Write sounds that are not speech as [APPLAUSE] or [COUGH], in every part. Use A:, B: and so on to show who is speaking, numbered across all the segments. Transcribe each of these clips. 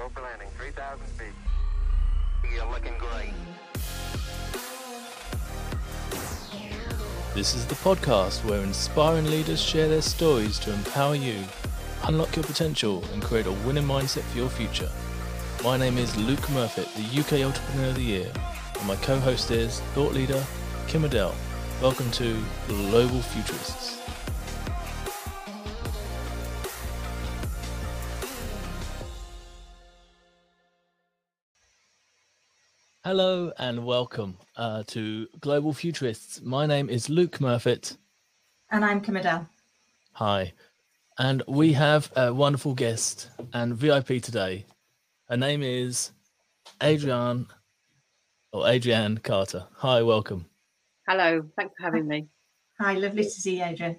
A: Go for landing, 3,000 feet. You're looking great.
B: This is the podcast where inspiring leaders share their stories to empower you, unlock your potential, and create a winning mindset for your future. My name is Luke Murfitt, the UK Entrepreneur of the Year, and my co host is thought leader Kim Adele. Welcome to Global Futurists. Hello and welcome uh, to Global Futurists. My name is Luke Murfitt.
C: And I'm Kim Adele.
B: Hi. And we have a wonderful guest and VIP today. Her name is Adrianne or Adrianne Carter. Hi, welcome.
D: Hello, thanks for having me.
C: Hi, lovely to see you, Adrianne.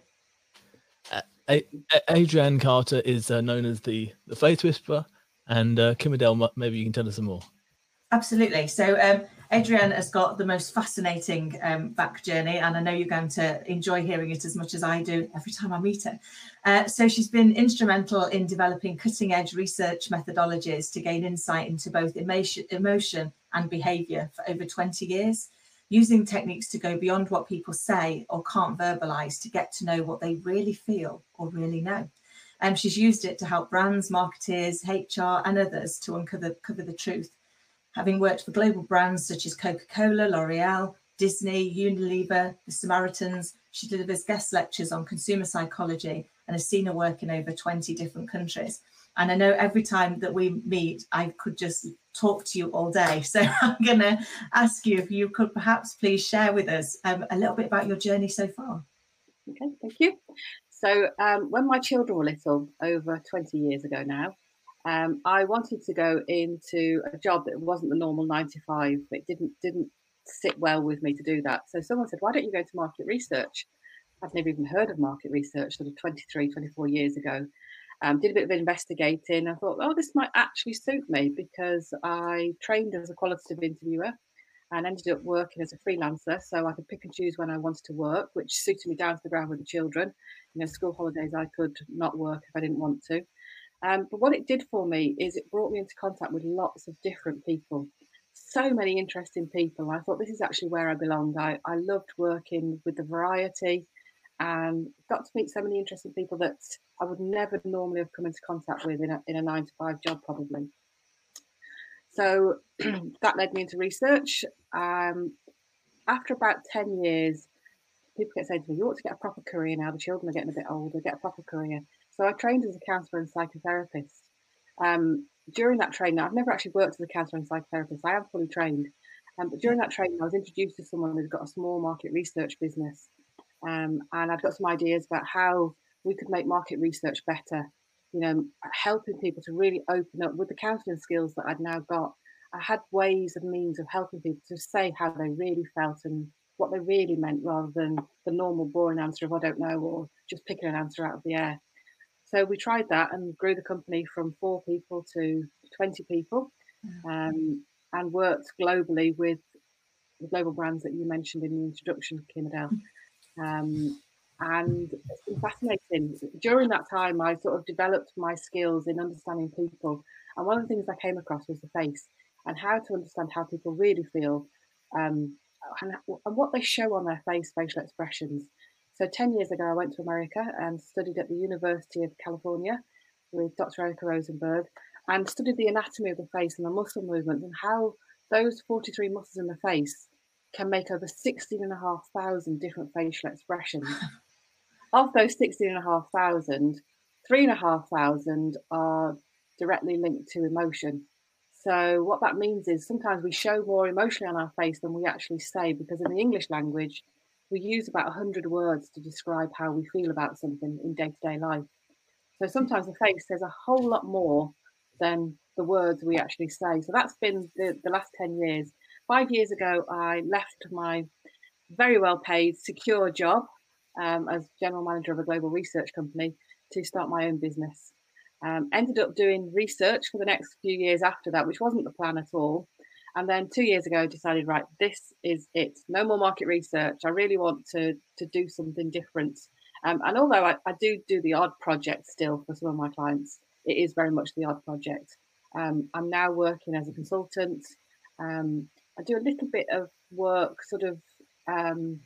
B: Uh, A- A- Adrianne Carter is uh, known as the, the Face Whisperer. And uh, Kim Adele, maybe you can tell us some more.
C: Absolutely. So um, Adrianne has got the most fascinating um, back journey, and I know you're going to enjoy hearing it as much as I do every time I meet her. Uh, so she's been instrumental in developing cutting-edge research methodologies to gain insight into both emotion, emotion and behaviour for over 20 years, using techniques to go beyond what people say or can't verbalise to get to know what they really feel or really know. And um, she's used it to help brands, marketeers, HR, and others to uncover cover the truth having worked for global brands such as Coca-Cola, L'Oreal, Disney, Unilever, the Samaritans. She delivers guest lectures on consumer psychology and has seen her work in over 20 different countries. And I know every time that we meet, I could just talk to you all day. [LAUGHS] So I'm going to ask you if you could perhaps please share with us um, a little bit about your journey so far.
D: Okay, thank you. So um, when my children were little, over 20 years ago now, um, I wanted to go into a job that wasn't the normal nine to five. It didn't didn't sit well with me to do that. So someone said, "Why don't you go to market research?" I'd never even heard of market research sort of 23, 24 years ago. Um, did a bit of investigating. I thought, oh, this might actually suit me because I trained as a qualitative interviewer and ended up working as a freelancer. So I could pick and choose when I wanted to work, which suited me down to the ground with the children. You know, school holidays, I could not work if I didn't want to. Um, but what it did for me is it brought me into contact with lots of different people, so many interesting people. I thought this is actually where I belong. I, I loved working with the variety and got to meet so many interesting people that I would never normally have come into contact with in a, in a nine to five job, probably. So [CLEARS THROAT] that led me into research. Um, after about 10 years, people get saying to me, You ought to get a proper career now. The children are getting a bit older, get a proper career. So I trained as a counsellor and psychotherapist. Um, during that training, I've never actually worked as a counsellor and psychotherapist. I am fully trained. Um, but during that training, I was introduced to someone who's got a small market research business. Um, and I've got some ideas about how we could make market research better, you know, helping people to really open up with the counselling skills that I'd now got. I had ways and means of helping people to say how they really felt and what they really meant rather than the normal boring answer of I don't know or just picking an answer out of the air. So we tried that and grew the company from four people to 20 people mm. um, and worked globally with the global brands that you mentioned in the introduction, Kim Adele. Mm. Um, and it's been fascinating. During that time, I sort of developed my skills in understanding people. And one of the things I came across was the face and how to understand how people really feel um, and, and what they show on their face, facial expressions. So 10 years ago, I went to America and studied at the University of California with Dr. Erika Rosenberg and studied the anatomy of the face and the muscle movement and how those 43 muscles in the face can make over 16,500 different facial expressions. [LAUGHS] of those 16,500, 3,500 are directly linked to emotion. So, what that means is sometimes we show more emotion on our face than we actually say because in the English language, we use about 100 words to describe how we feel about something in day to day life. So sometimes the face says a whole lot more than the words we actually say. So that's been the, the last 10 years. Five years ago, I left my very well paid, secure job um, as general manager of a global research company to start my own business. Um, ended up doing research for the next few years after that, which wasn't the plan at all. And then two years ago, decided right, this is it. No more market research. I really want to to do something different. Um, and although I, I do do the odd project still for some of my clients, it is very much the odd project. Um, I'm now working as a consultant. Um, I do a little bit of work, sort of um,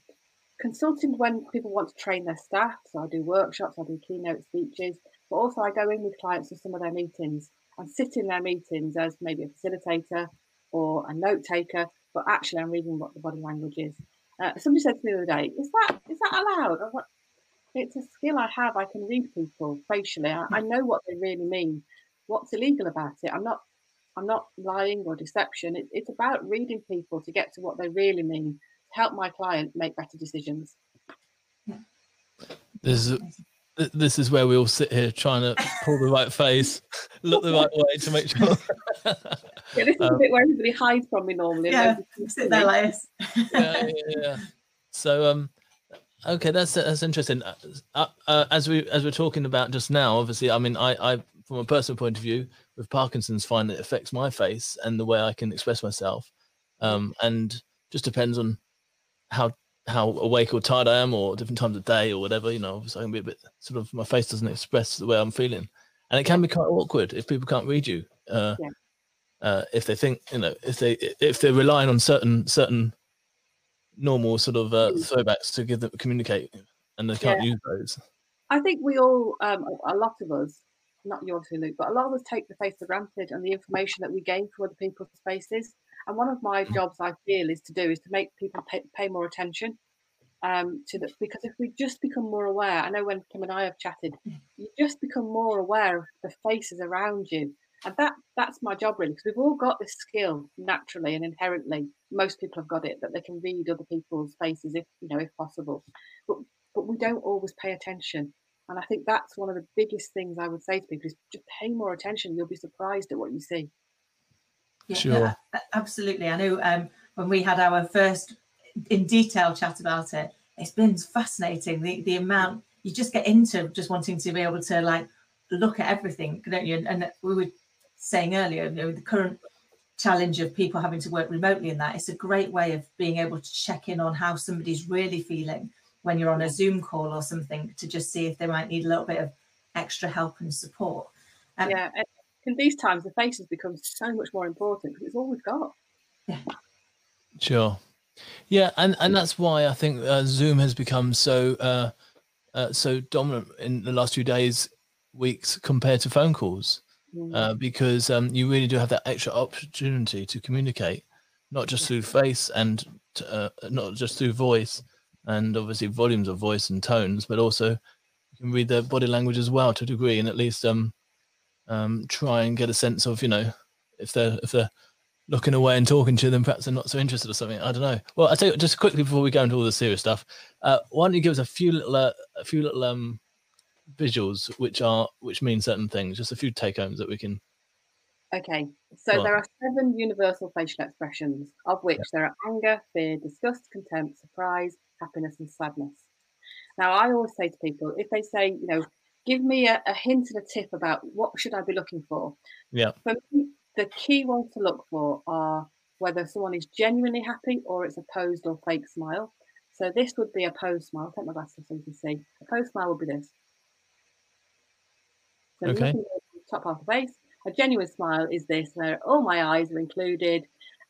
D: consulting when people want to train their staff. So I do workshops, I do keynote speeches, but also I go in with clients to some of their meetings and sit in their meetings as maybe a facilitator or a note taker, but actually I'm reading what the body language is. Uh, somebody said to me the other day, "Is that is that allowed?" I thought, it's a skill I have. I can read people facially. I, I know what they really mean. What's illegal about it? I'm not I'm not lying or deception. It, it's about reading people to get to what they really mean, to help my client make better decisions.
B: This is this is where we all sit here trying to pull the right face, look the right way to make sure. [LAUGHS]
D: yeah, this is um, a bit where everybody hides from me normally.
C: Yeah, sit there like this.
B: yeah, yeah, yeah. So, um, okay, that's that's interesting. Uh, uh, uh, as we as we're talking about just now, obviously, I mean, I, I from a personal point of view, with Parkinson's, find that it affects my face and the way I can express myself, um, and just depends on how how awake or tired I am, or different times of day, or whatever. You know, so I can be a bit sort of my face doesn't express the way I'm feeling, and it can be quite awkward if people can't read you. Uh, yeah. uh, if they think, you know, if they if they're relying on certain certain normal sort of uh, mm. throwbacks to give them communicate, and they can't yeah. use those.
D: I think we all, um, a lot of us, not yours, Luke, but a lot of us take the face for granted and the information that we gain from other people's faces. And one of my jobs I feel is to do is to make people pay, pay more attention um, to the because if we just become more aware, I know when Kim and I have chatted, you just become more aware of the faces around you, and that that's my job really because we've all got this skill naturally and inherently. Most people have got it that they can read other people's faces if you know if possible, but but we don't always pay attention. And I think that's one of the biggest things I would say to people is just pay more attention. You'll be surprised at what you see.
C: Yeah, sure. absolutely. I know um, when we had our first in detail chat about it, it's been fascinating. The the amount you just get into just wanting to be able to like look at everything, don't you? And, and we were saying earlier, you know, the current challenge of people having to work remotely in that, it's a great way of being able to check in on how somebody's really feeling when you're on a Zoom call or something to just see if they might need a little bit of extra help and support.
D: Um, yeah, in these times, the face has become so much more important because it's all we've got.
C: Yeah.
B: Sure. Yeah, and and that's why I think uh, Zoom has become so uh, uh, so dominant in the last few days, weeks compared to phone calls, mm. because um, you really do have that extra opportunity to communicate, not just through face and uh, not just through voice, and obviously volumes of voice and tones, but also you can read their body language as well to a degree, and at least um, um, try and get a sense of you know if they're if they're looking away and talking to them perhaps they're not so interested or something. I don't know. Well i tell you just quickly before we go into all the serious stuff uh, why don't you give us a few little uh, a few little um visuals which are which mean certain things just a few take homes that we can
D: okay so there are seven universal facial expressions of which yeah. there are anger fear disgust contempt surprise happiness and sadness. Now i always say to people if they say you know give me a, a, hint and a tip about what should I be looking for.
B: Yeah.
D: For me, the key ones to look for are whether someone is genuinely happy or it's a posed or fake smile. So this would be a posed smile. I'll take my glasses so you can see. A posed smile would be this. So
B: okay.
D: top half of the face. A genuine smile is this, where all my eyes are included.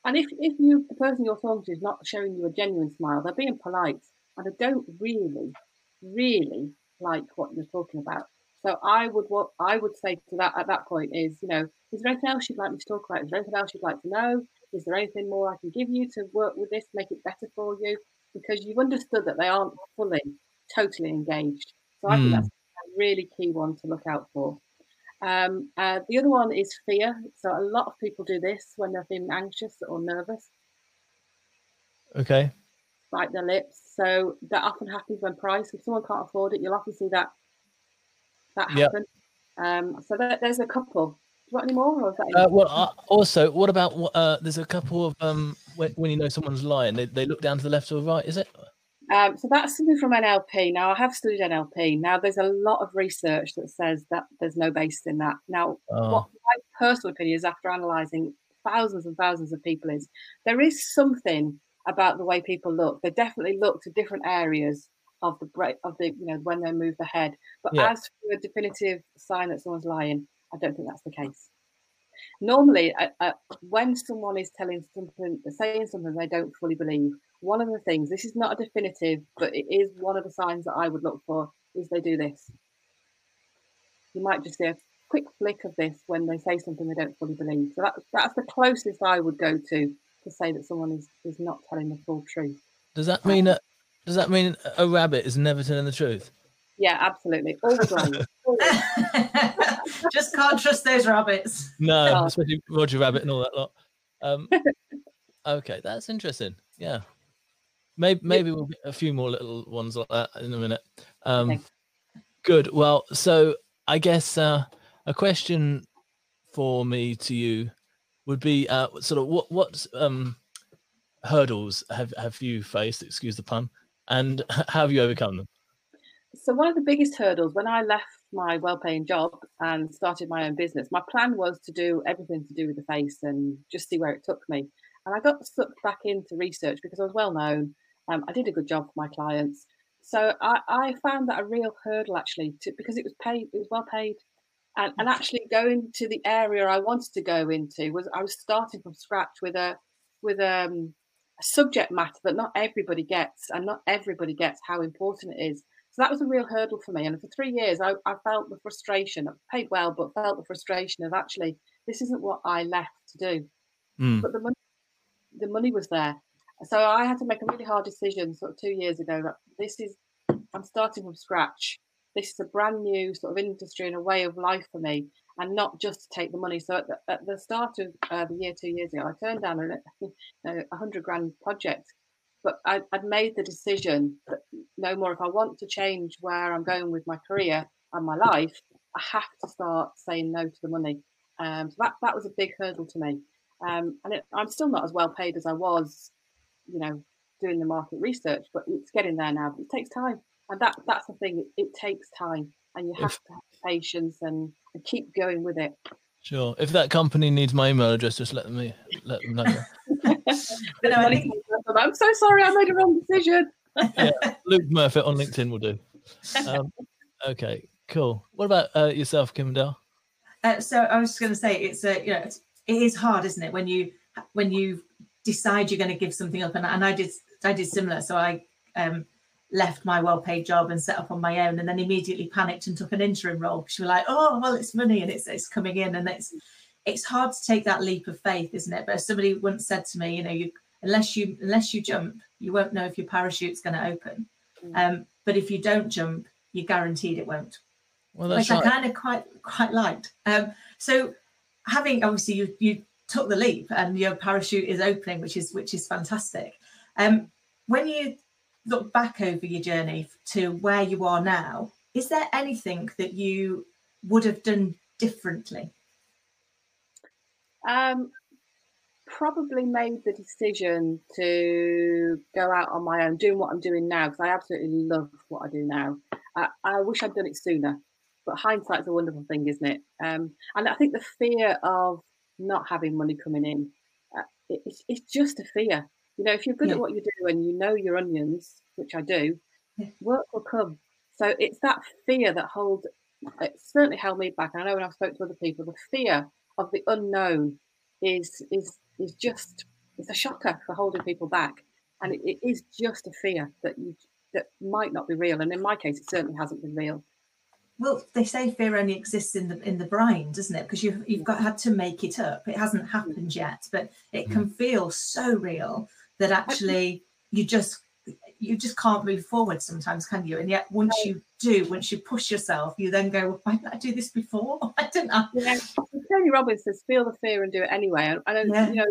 D: And if, if you the person you're talking to is not showing you a genuine smile, they're being polite and they don't really, really like what you're talking about. So I would what I would say to that at that point is, you know, is there anything else you'd like me to talk about? Is there anything else you'd like to know? Is there anything more I can give you to work with this, make it better for you? Because you've understood that they aren't fully, totally engaged. So I mm. think hmm. that's a really key one to look out for. Um, uh, the other one is fear. So a lot of people do this when they're feeling anxious or nervous.
B: Okay
D: bite their lips. So that often happens when price. If someone can't afford it, you'll often see that that happen. Um, so there, there's a couple. Do you want any more? Or
B: uh, well, uh, also, what about uh, there's a couple of um, when, when you know someone's lying, they, they look down to the left or right. Is it?
D: Um, so that's something from NLP. Now, I have studied NLP. Now, there's a lot of research that says that there's no basis in that. Now, oh. what my personal opinion is, after analysing thousands and thousands of people, is there is something about the way people look. They definitely look to different areas of the break of the you know when they move the head. But yeah. as for a definitive sign that someone's lying, I don't think that's the case. Normally, when someone is telling something, saying something they don't fully believe, one of the things, this is not a definitive, but it is one of the signs that I would look for, is they do this. You might just see a quick flick of this when they say something they don't fully believe. So that, that's the closest I would go to to say that someone is, is not telling the full truth.
B: Does that mean that? Does that mean a rabbit is never telling the truth?
D: Yeah, absolutely. Always [LAUGHS] right. [LAUGHS]
C: Just can't trust those rabbits.
B: No,
D: No.
B: especially Roger Rabbit and all that lot. Um, [LAUGHS] okay, that's interesting. Yeah, maybe maybe we'll get a few more little ones like that in a minute. Um,
D: Okay.
B: Good. Well, so I guess uh, a question for me to you would be uh, sort of what what um, hurdles have have you faced? Excuse the pun. And how have you overcome them?
D: So one of the biggest hurdles when I left my well-paying job and started my own business, my plan was to do everything to do with the face and just see where it took me. And I got sucked back into research because I was well known. Um, I did a good job for my clients. So I, I found that a real hurdle actually to, because it was paid, it was well paid. And, and actually going to the area I wanted to go into was I was starting from scratch with a with um, a subject matter that not everybody gets and not everybody gets how important it is. So that was a real hurdle for me. And for three years, I, I felt the frustration. I paid well, but felt the frustration of actually, this isn't what I left to do.
B: Mm.
D: But the money, the money was there. So I had to make a really hard decision sort of two years ago that this is, I'm starting from scratch. This is a brand new sort of industry and a way of life for me, and not just to take the money. So at the, at the start of uh, the year, two years ago, I turned down [LAUGHS] a, a hundred grand project but I, I'd made the decision that no more if I want to change where I'm going with my career and my life, I have to start saying no to the money. Um, so that, that was a big hurdle to me. Um, and it, I'm still not as well paid as I was, you know, doing the market research, but it's getting there now. It takes time. And that that's the thing, it, it takes time. And you have
B: If-
D: to have patience and, and keep going with it.
B: Sure. If that company needs my email address, just let me let them know.
C: No, I
D: Money
C: think,
D: comes up, I'm so sorry, I made a wrong decision.
B: yeah, [LAUGHS] Luke Murfitt on LinkedIn will do. Um, okay, cool. What about uh, yourself, Kim Adele?
C: uh, so I was just going to say it's a you know it's, it is hard, isn't it, when you when you decide you're going to give something up, and, and I did I did similar. So I um, left my well-paid job and set up on my own, and then immediately panicked and took an interim role because you were like, oh well, it's money and it's it's coming in, and it's it's hard to take that leap of faith, isn't it? But somebody once said to me, you know, you unless you unless you jump, you won't know if your parachute's going to open. Um, but if you don't jump, you're guaranteed it won't
B: Well, that's
C: which I kind of quite quite liked. Um, so having obviously you you took the leap and your parachute is opening, which is which is fantastic. Um, when you look back over your journey to where you are now, is there anything that you would have done differently?
D: Um, probably made the decision to go out on my own, doing what I'm doing now because I absolutely love what I do now. I, I wish I'd done it sooner, but hindsight's a wonderful thing, isn't it? Um, and I think the fear of not having money coming in, uh, it, it's, it's just a fear. You know, if you're good
C: Yeah.
D: at what you do and you know your onions, which I do,
C: Yeah.
D: work will come. So it's that fear that holds. It certainly held me back. I know when I spoke to other people, the fear of the unknown is is is just it's a shocker for holding people back, and it, it is just a fear that you that might not be real. And in my case, it certainly hasn't been real.
C: Well, they say fear only exists in the in the brain, doesn't it? Because you've you've got had to make it up. It hasn't hmm. happened yet, but it hmm. can feel so real that actually you just you just can't move forward sometimes, can you? And yet once you do, once you push yourself, you then go, why didn't I do this before? [LAUGHS] I didn't know.
D: Yeah, Tony Robbins says, "Feel the fear and do it anyway." And, and
C: Yeah.
D: you know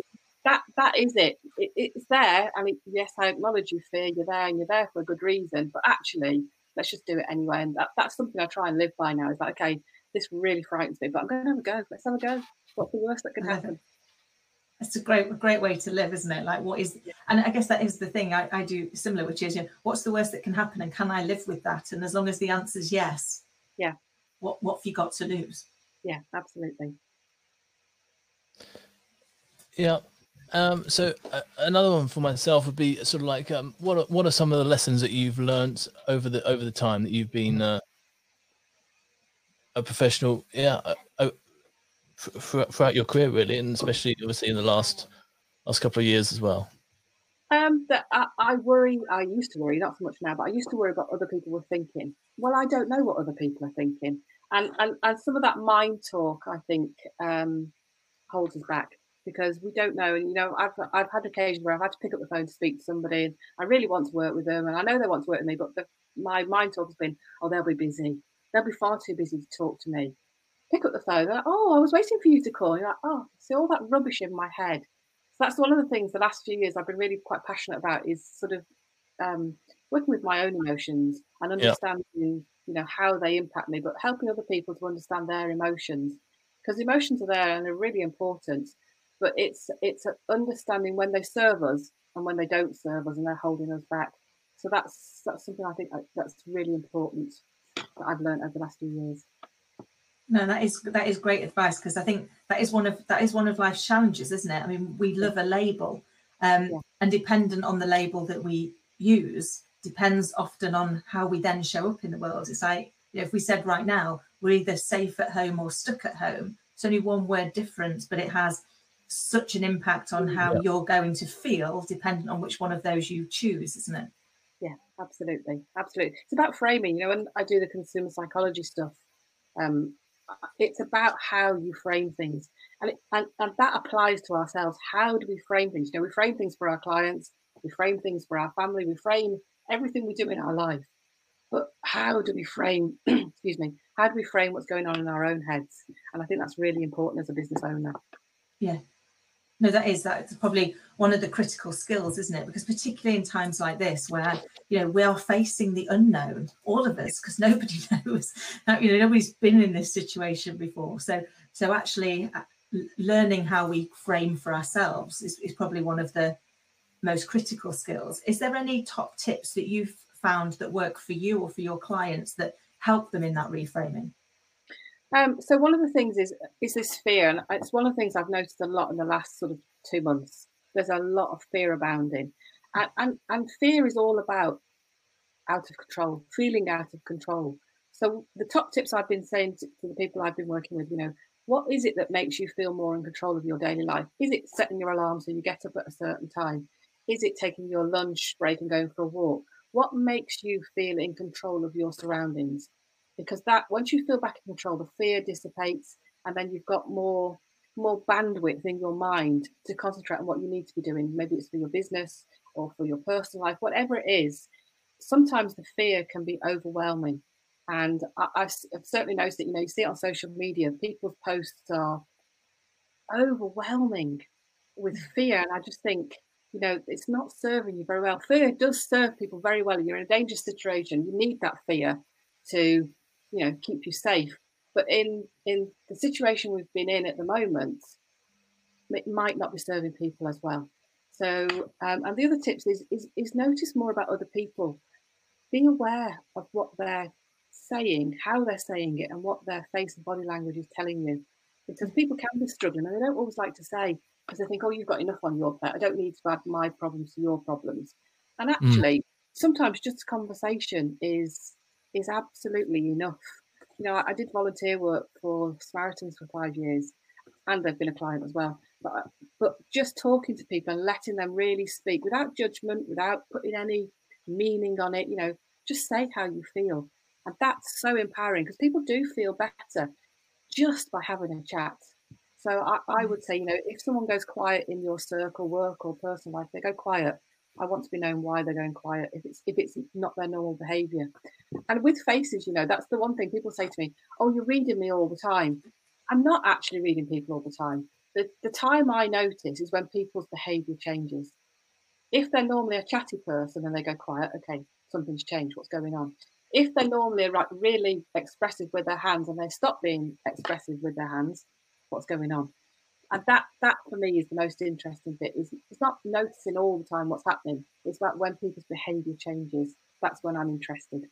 D: that that is it. it it's there, I mean, yes, I acknowledge you fear. You're there, and you're there for a good reason. But actually, let's just do it anyway. And that, that's something I try and live by now. Is like, okay, this really frightens me, but I'm going to have a go. Let's have a go. What's the worst that can happen?
C: It's a great, a great way to live, isn't it? Like, what is, and I guess that is the thing I, I do similar, which is, you know, what's the worst that can happen, and can I live with that? And as long as the answer is yes,
D: Yeah.
C: what what have you got to lose?
D: Yeah, absolutely.
B: Yeah. Um, so uh, another one for myself would be sort of like, um, what are, what are some of the lessons that you've learned over the over the time that you've been uh, a professional? Yeah, uh, uh, f- throughout your career, really, and especially obviously in the last last couple of years as well?
D: Um, that I, I worry. I used to worry, not so much now, but I used to worry about other people were thinking. Well, I don't know what other people are thinking, and and, and some of that mind talk, I think, um, holds us back because we don't know. And you know, I've I've had occasions where I've had to pick up the phone to speak to somebody, and I really want to work with them, and I know they want to work with me, but the, my mind talk has been, oh, they'll be busy. They'll be far too busy to talk to me. Pick up the phone. Like, oh, I was waiting for you to call. You're like, oh, see all that rubbish in my head. So that's one of the things the last few years I've been really quite passionate about is sort of um, working with my own emotions and understanding, you know, how they impact me, but helping other people to understand their emotions because emotions are there and they're really important. But it's it's understanding when they serve us and when they don't serve us and they're holding us back. So that's that's something I think that's really important that I've learned over the last few years.
C: No, that is that is great advice because I think that is one of that is one of life's challenges, isn't it? I mean, we love a label, um, yeah. and dependent on the label that we use depends often on how we then show up in the world. It's like you know, if we said right now we're either safe at home or stuck at home, it's only one word difference, but it has such an impact on how yeah. you're going to feel dependent on which one of those you choose, isn't it?
D: Yeah, absolutely, absolutely. It's about framing. You know, when I do the consumer psychology stuff, um, it's about how you frame things and, it, and and that applies to ourselves. How do we frame things? You know we frame things for our clients we frame things for our family we frame everything we do in our life. But how do we frame [CLEARS THROAT] excuse me how do we frame what's going on in our own heads? And i think that's really important as a business owner.
C: Yeah no that is that's probably one of the critical skills isn't it? Because particularly in times like this where you know we are facing the unknown all of us because [LAUGHS] nobody knows. You know nobody's been in this situation before. So so actually uh, learning how we frame for ourselves is, is probably one of the most critical skills. Is there any top tips that you've found that work for you or for your clients that help them in that reframing
D: um, so one of the things is is this fear, and it's one of the things I've noticed a lot in the last sort of two months. There's a lot of fear abounding, and and, and fear is all about out of control, feeling out of control. So the top tips I've been saying to, to the people I've been working with, you know, what is it that makes you feel more in control of your daily life? Is it setting your alarm so you get up at a certain time? Is it taking your lunch break and going for a walk? What makes you feel in control of your surroundings? Because that once you feel back in control, the fear dissipates, and then you've got more more bandwidth in your mind to concentrate on what you need to be doing. Maybe it's for your business or for your personal life, whatever it is. Sometimes the fear can be overwhelming, and I, have certainly noticed that. You know, you see it on social media. People's posts are overwhelming with mm. fear, and I just think you know, it's not serving you very well. Fear does serve people very well. You're in a dangerous situation. You need that fear to you know keep you safe. But in in the situation we've been in at the moment it might not be serving people as well. So um, and the other tips is, is is notice more about other people. Being aware of what they're saying how they're saying it and what their face and body language is telling you. Because people can be struggling and they don't always like to say because they think oh you've got enough on your plate. I don't need to add my problems to your problems. And mm. actually mm. sometimes just a conversation is is absolutely enough. You know, I, did volunteer work for Samaritans for five years, and they've been a client as well. But but just talking to people and letting them really speak without judgment, without putting any meaning on it, you know, just say how you feel. And that's so empowering because people do feel better just by having a chat. So I, I, would say, you know, if someone goes quiet in your circle, work or personal life, they go quiet. I want to be known why they're going quiet if it's if it's not their normal behaviour. And with faces, you know, that's the one thing people say to me, "Oh, you're reading me all the time." I'm not actually reading people all the time. The the time I notice is when people's behaviour changes. If they're normally a chatty person and they go quiet, okay, something's changed. What's going on? If they're normally really expressive with their hands and they stop being expressive with their hands, what's going on? And that that for me is the most interesting bit is it's not noticing all the time what's happening it's about when people's behavior changes that's when i'm interested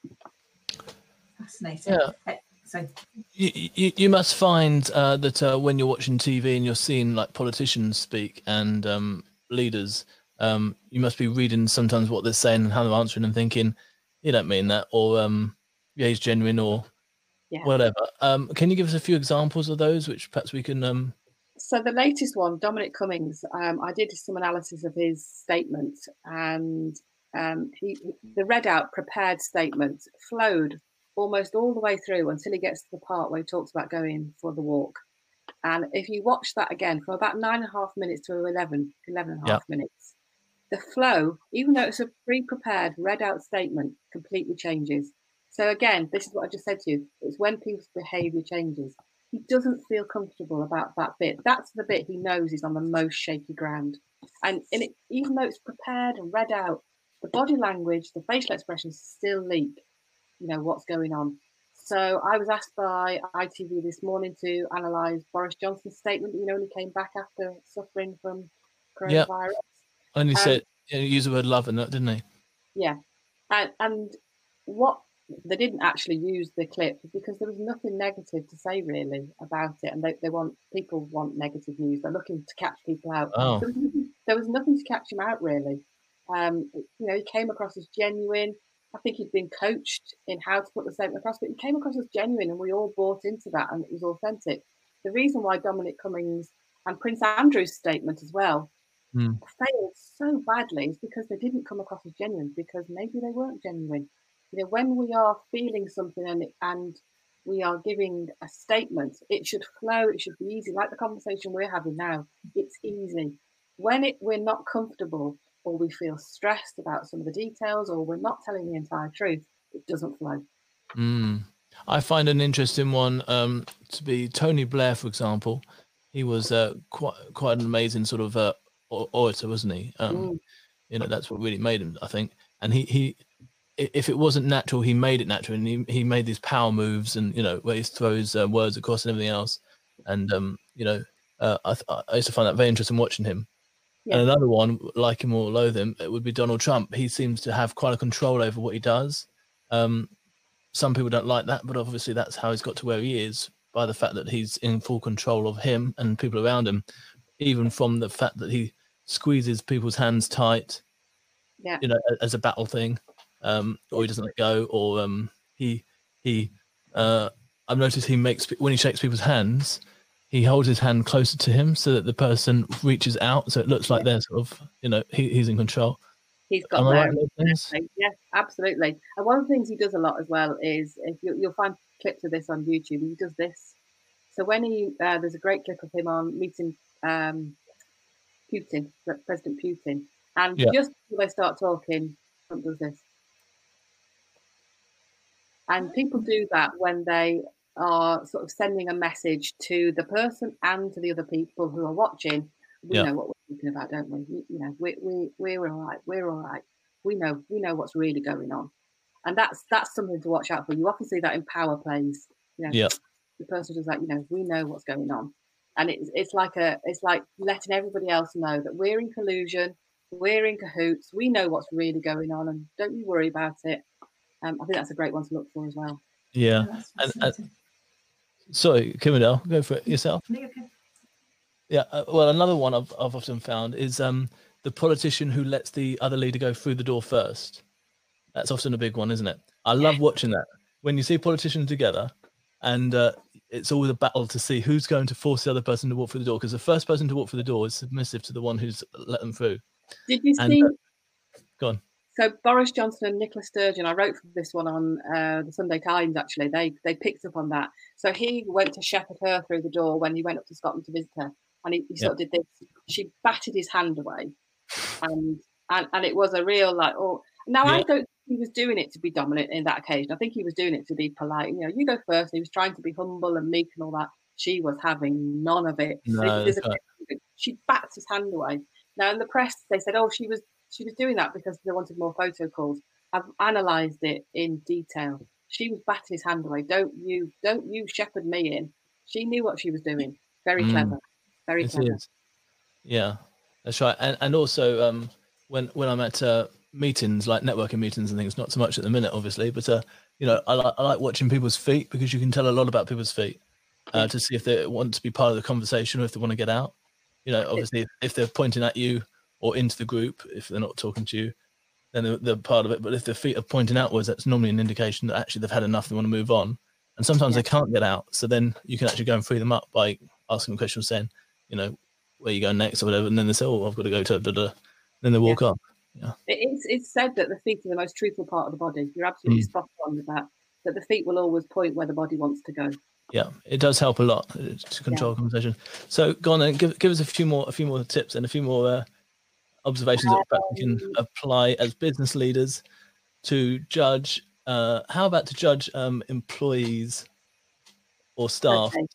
C: fascinating yeah. Eh, so
B: you, you, you must find uh, that uh, when you're watching TV and you're seeing like politicians speak and um, leaders, um, you must be reading sometimes what they're saying and how they're answering and thinking, you don't mean that, or um, yeah, he's genuine, or
D: Yeah.
B: whatever. Um, can you give us a few examples of those, which perhaps we can? Um,
D: So the latest one, Dominic Cummings, um, I did some analysis of his statement, and um, he the read out prepared statement flowed almost all the way through until he gets to the part where he talks about going for the walk. And if you watch that again from about nine and a half minutes to 11, 11 and a half minutes, the flow, even though it's a pre-prepared read out statement, completely changes. So again, this is what I just said to you. It's when people's behaviour changes. He doesn't feel comfortable about that bit. That's the bit he knows is on the most shaky ground. And in it, even though it's prepared and read out, the body language, the facial expressions still leak. You know what's going on. So I was asked by ITV this morning to analyse Boris Johnson's statement. You know, when he came back after suffering from coronavirus.
B: Yeah.
D: coronavirus.
B: only
D: Um,
B: said you know, use the word love in that, didn't he?
D: Yeah, and and what they didn't actually use the clip because there was nothing negative to say really about it, and they, they want people want negative news. They're looking to catch people out.
B: Oh.
D: There, was nothing, there was nothing to catch him out really. Um, you know, he came across as genuine. I think he'd been coached in how to put the statement across, but he came across as genuine, and we all bought into that, and it was authentic. The reason why Dominic Cummings and Prince Andrew's statement as well
B: Hmm.
D: failed so badly is because they didn't come across as genuine because maybe they weren't genuine. You know, when we are feeling something and and we are giving a statement, it should flow, it should be easy, like the conversation we're having now. It's easy. When it we're not comfortable or we feel stressed about some of the details or we're not telling the entire truth, it doesn't flow.
B: Mm. I find an interesting one um, to be Tony Blair, for example. He was uh, quite quite an amazing sort of uh, orator, wasn't he? Um,
D: Mm.
B: You know, that's what really made him, I think. And he he, if it wasn't natural, he made it natural, and he he made these power moves, and you know, where he throws uh, words across and everything else. And um, you know, uh, I th- I used to find that very interesting watching him.
D: Yeah.
B: And another one, like him or loathe him, it would be Donald Trump. He seems to have quite a control over what he does. Um, some people don't like that, but obviously that's how he's got to where he is by the fact that he's in full control of him and people around him, even from the fact that he squeezes people's hands tight,
D: Yeah.
B: you know, as a battle thing, um, or he doesn't let go, or um, he he. Uh, I've noticed he makes when he shakes people's hands, he holds his hand closer to him so that the person reaches out, so it looks like they're sort of, you know, he, he's in control.
D: He's got
B: Am I
D: their
B: right in those things?
D: Exactly. Yeah, absolutely. And one of the things he does a lot as well is if you, you'll find clips of this on YouTube, he does this. So when he uh, there's a great clip of him on meeting um, Putin, President Putin, and
B: Yeah.
D: just before they start talking, Trump does this. And oh. people do that when they are sort of sending a message to the person and to the other people who are watching. We
B: Yeah.
D: know what we're talking about, don't we? You, you know, we, we, we're all right. We're all right. We know we know what's really going on, and that's that's something to watch out for. You often see that in power plays. You know,
B: Yeah.
D: the person who's like, you know, we know what's going on, and it's it's like a it's like letting everybody else know that we're in collusion, we're in cahoots, we know what's really going on, and don't you worry about it. Um, I think that's a great one to look for as well.
B: Yeah.
C: That's
B: And- and-
C: fascinating.
B: Sorry, Kim Adele, go for it yourself.
C: No, okay.
B: Yeah. Uh, well, another one I've, I've often found is um, the politician who lets the other leader go through the door first. That's often a big one, isn't it? I love watching that when you see politicians together, and uh, it's always a battle to see who's going to force the other person to walk through the door because the first person to walk through the door is submissive to the one who's let them through.
D: Did you
B: And,
D: see?
B: uh, Go on.
D: So Boris Johnson and Nicola Sturgeon, I wrote for this one on uh, the Sunday Times. Actually, they they picked up on that. So he went to shepherd her through the door when he went up to Scotland to visit her, and he, he sort of did this. She batted his hand away, and and and it was a real like oh. Now I don't he was doing it to be dominant in that occasion. I think he was doing it to be polite. You know, you go first. He was trying to be humble and meek and all that. She was having none of it.
B: No,
D: she bats his hand away. Now in the press, they said, "Oh, she was she was doing that because they wanted more photo calls." I've analysed it in detail. She was batting his hand away. Don't you don't you shepherd me in. She knew what she was doing. Very
B: Mm.
D: clever. Very clever.
B: Yeah, that's right. And and also um, when when I'm at uh, meetings like networking meetings and things, not so much at the minute, obviously, but uh, you know, I like I like watching people's feet because you can tell a lot about people's feet uh, to see if they want to be part of the conversation or if they want to get out. You know, obviously, if, if they're pointing at you or into the group, if they're not talking to you, then they're, they're part of it. But if their feet are pointing outwards, that's normally an indication that actually they've had enough. They want to move on. and sometimes
D: Yeah.
B: they can't get out. So then you can actually go and free them up by asking them questions, saying, you know, where you go next or whatever, and then they say, oh, I've got to go to da da. Then they walk up.
D: It- It's, it's said that the feet are the most truthful part of the body. You're absolutely spot on with that. That the feet will always point where the body wants to go.
B: Yeah, it does help a lot uh, to control conversation. So go on and give give us a few more a few more tips and a few more uh, observations that perhaps we can
D: Um,
B: apply as business leaders to judge. Uh, how about to judge um, employees or staff?
D: Okay.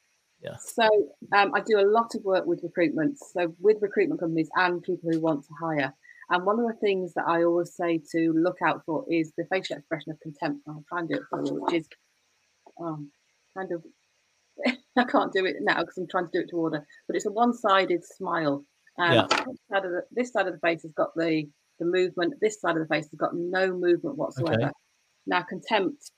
B: Yeah.
D: So um, I do a lot of work with recruitment, so with recruitment companies and people who want to hire. And one of the things that I always say to look out for is the facial expression of contempt. I'll try and do it for you, which is um, kind of [LAUGHS] I can't do it now because I'm trying to do it to order, but it's a one-sided smile. And
B: Yeah.
D: this, side of the, this side of the face has got the the movement. This side of the face has got no movement whatsoever.
B: Okay.
D: Now, contempt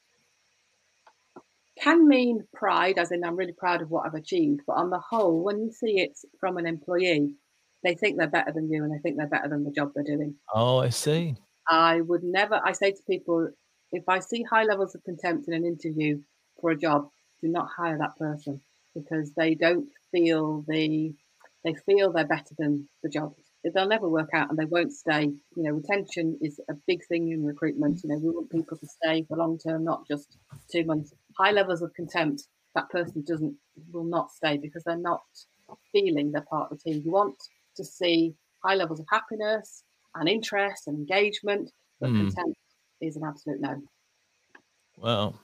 D: can mean pride, as in I'm really proud of what I've achieved. But on the whole, when you see it from an employee, they think they're better than you and they think they're better than the job they're doing.
B: Oh, I see.
D: I would never, I say to people, if I see high levels of contempt in an interview for a job, do not hire that person because they don't feel the, they feel they're better than the job. They'll never work out and they won't stay. You know, retention is a big thing in recruitment. You know, we want people to stay for long term, not just two months. High levels of contempt, that person doesn't, will not stay because they're not feeling they're part of the team. You want to see high levels of happiness and interest and engagement, but
B: Hmm.
D: contempt is an absolute no. Well,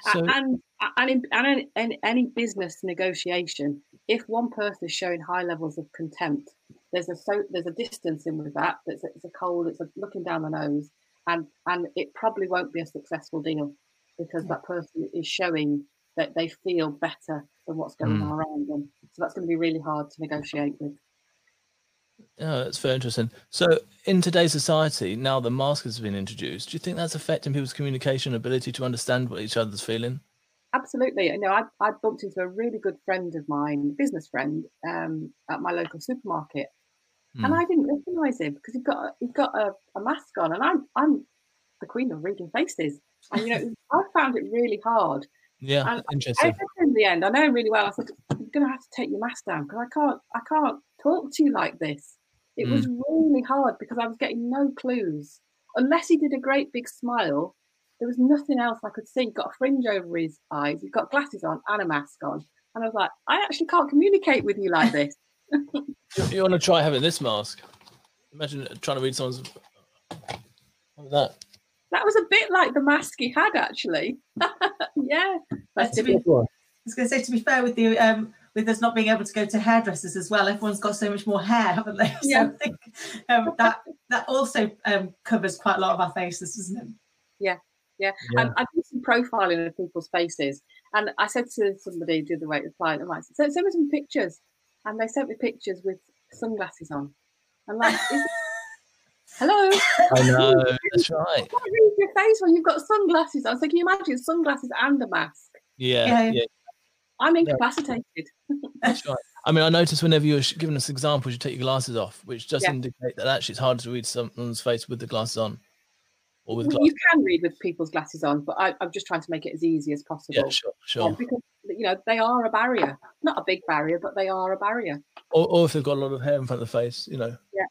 B: So
D: and and in, and in, in any business negotiation, if one person is showing high levels of contempt, there's a so there's a distance in with that. It's a, it's a cold. It's a looking down the nose, and and it probably won't be a successful deal because that person is showing that they feel better than what's going
B: Mm.
D: on around them. So that's going to be really hard to negotiate with.
B: yeah, that's very interesting. So in today's society, now the mask has been introduced, do you think that's affecting people's communication ability to understand what each other's feeling?
D: Absolutely. You know, I, I bumped into a really good friend of mine, business friend, um, at my local supermarket, and
B: Hmm.
D: I didn't recognise him because he'd got a, he'd got a, a mask on, and I'm I'm the queen of reading faces, and you know, [LAUGHS] I found it really hard.
B: Yeah,
D: And
B: interesting.
D: him in the end, I know him really well. I said, "You're going to have to take your mask down because I can't I can't talk to you like this. It was really hard because I was getting no clues unless he did a great big smile. There was nothing else I could see. He'd got a fringe over his eyes. He's got glasses on and a mask on. And I was like, I actually can't communicate with you like this. [LAUGHS]
B: You, you want to try having this mask? Imagine trying to read someone's. What was that?
D: That was a bit like the mask he had, actually. [LAUGHS] yeah.
C: But to be, I was going to say, to be fair with you, um, with us not being able to go to hairdressers as well, everyone's got so much more hair, haven't they? [LAUGHS] So
D: Yeah.
C: I think um, that that also um, covers quite a lot of our faces, doesn't it?
D: Yeah.
B: Yeah.
D: And I did some profiling of people's faces. And I said to somebody do the other way, the client, I said, send, send me some pictures. And they sent me pictures with sunglasses on. I'm like, is [LAUGHS] hello?
B: I know. That's [LAUGHS] right.
D: I can't read your face when you've got sunglasses on. So can you imagine sunglasses and a mask?
B: Yeah,
C: Yeah.
B: yeah,
D: I'm incapacitated. [LAUGHS]
B: that's right. I mean, I noticed whenever you're giving us examples, you take your glasses off, which does
D: Yeah.
B: indicate that actually it's harder to read someone's face with the glasses on, or with
D: You can read with people's glasses on, but I, I'm just trying to make it as easy as possible.
B: Yeah, sure, sure.
D: because you know they are a barrier, not a big barrier, but they are a barrier.
B: Or, or if they've got a lot of hair in front of the face, you know.
D: Yeah,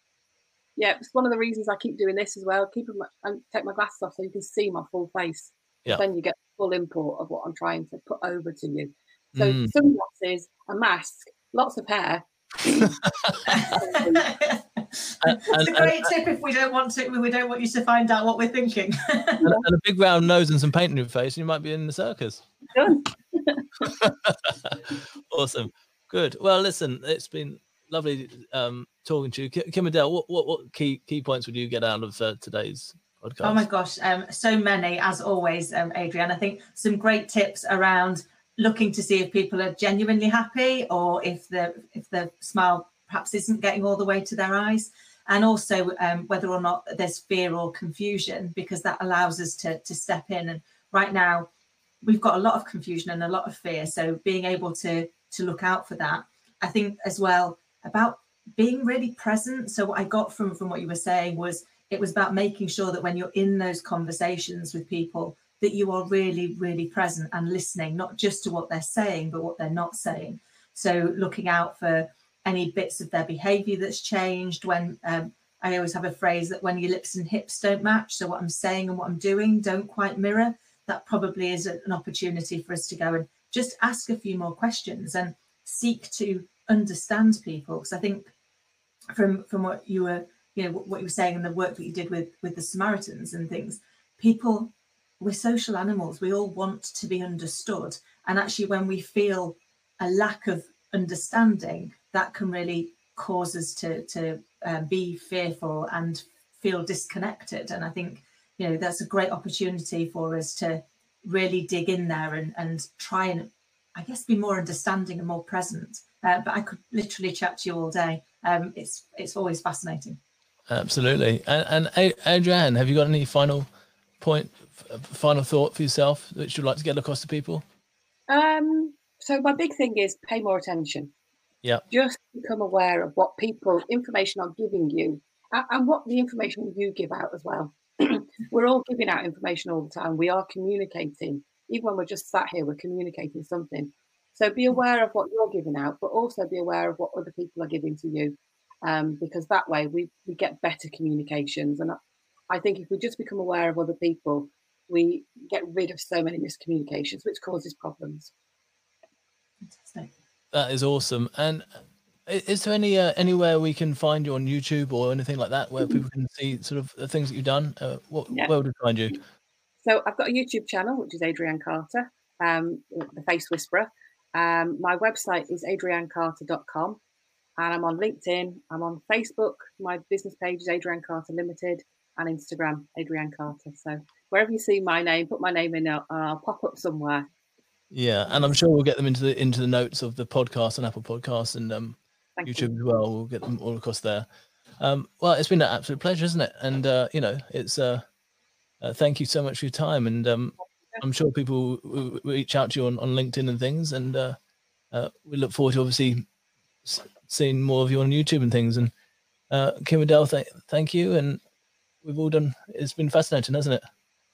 D: yeah, it's one of the reasons I keep doing this as well. Keep them and take my glasses off so you can see my full face.
B: Yeah.
D: Then you get full import of what I'm trying to put over to you. So
B: Mm.
D: sunglasses, a mask, lots of hair. [LAUGHS] [LAUGHS] [LAUGHS]
B: And,
C: it's a great
B: and,
C: tip if we don't want to. We don't want you to find out what we're thinking. [LAUGHS]
B: and, and a big round nose and some paint in your face, and you might be in the circus.
D: Done. [LAUGHS]
B: awesome. Good. Well, listen, it's been lovely um, talking to you. Kim Adele, what, what, what key key points would you get out of uh, today's podcast?
C: Oh my gosh, um, so many as always, um, Adrian. I think some great tips around looking to see if people are genuinely happy or if the if the smile perhaps isn't getting all the way to their eyes, and also um, whether or not there's fear or confusion because that allows us to to step in. And right now, we've got a lot of confusion and a lot of fear. So being able to to look out for that, I think as well about being really present. So what I got from from what you were saying was it was about making sure that when you're in those conversations with people that you are really, really present and listening, not just to what they're saying, but what they're not saying. So looking out for any bits of their behavior that's changed when um, I always have a phrase that when your lips and hips don't match, so what I'm saying and what I'm doing don't quite mirror, that probably is an opportunity for us to go and just ask a few more questions and seek to understand people. Because I think from from what you were, you know, what you were saying and the work that you did with with the Samaritans and things, people we're social animals. We all want to be understood. And actually, when we feel a lack of understanding, that can really cause us to, to uh, be fearful and feel disconnected. And I think, you know, that's a great opportunity for us to really dig in there and, and try and, I guess, be more understanding and more present. Uh, but I could literally chat to you all day. Um, it's it's always fascinating.
B: Absolutely. And, and Adrianne, have you got any final point final thought for yourself that you'd like to get across to people?
D: Um, so my big thing is pay more attention.
B: Yeah.
D: Just become aware of what people information are giving you and, what the information you give out as well. [CLEARS THROAT] we're all giving out information all the time. We are communicating. Even when we're just sat here, we're communicating something. So be aware of what you're giving out, but also be aware of what other people are giving to you. Um, because that way we, we get better communications. And I think if we just become aware of other people, we get rid of so many miscommunications, which causes problems.
C: Fantastic.
B: That is awesome. And is there any uh, anywhere we can find you on YouTube or anything like that where people can see sort of the things that you've done? Uh, what, yeah. Where would we find you?
D: So I've got a YouTube channel which is Adrianne Carter, um, the Face Whisperer. Um, my website is adriannecarter.com and I'm on LinkedIn. I'm on Facebook. My business page is Adrianne Carter Limited and Instagram, Adrianne Carter. So wherever you see my name, put my name in, I'll, I'll pop up somewhere.
B: Yeah, and I'm sure we'll get them into the into the notes of the podcast on Apple Podcasts and um, YouTube you. as well. We'll get them all across there. Um, well, it's been an absolute pleasure, isn't it? And uh, you know, it's uh, uh, thank you so much for your time. And um, I'm sure people will, reach out to you on, on LinkedIn and things. And uh, uh, we look forward to obviously seeing more of you on YouTube and things. And uh, Kim Adele, th- thank you. And we've all done. It's been fascinating, hasn't it?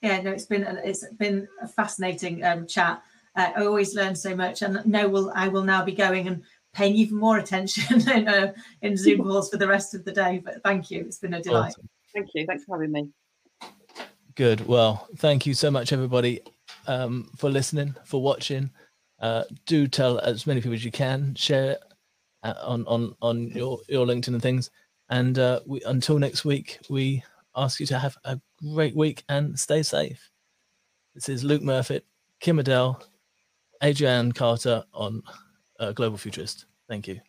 C: Yeah, no, it's been it's been a fascinating um, chat. Uh, I always learn so much, and no, will I will now be going and paying even more attention [LAUGHS] in, uh, in Zoom [LAUGHS] calls for the rest of the day. But thank you, it's been a delight. Awesome.
D: Thank you. Thanks for having me.
B: Good. Well, thank you so much, everybody, um, for listening, for watching. Uh, do tell as many people as you can. Share it uh, on on on your your LinkedIn and things. And uh, we, until next week, we ask you to have a great week and stay safe. This is Luke Murfitt, Kim Adele, Adrianne Carter on uh, Global Futurist. Thank you.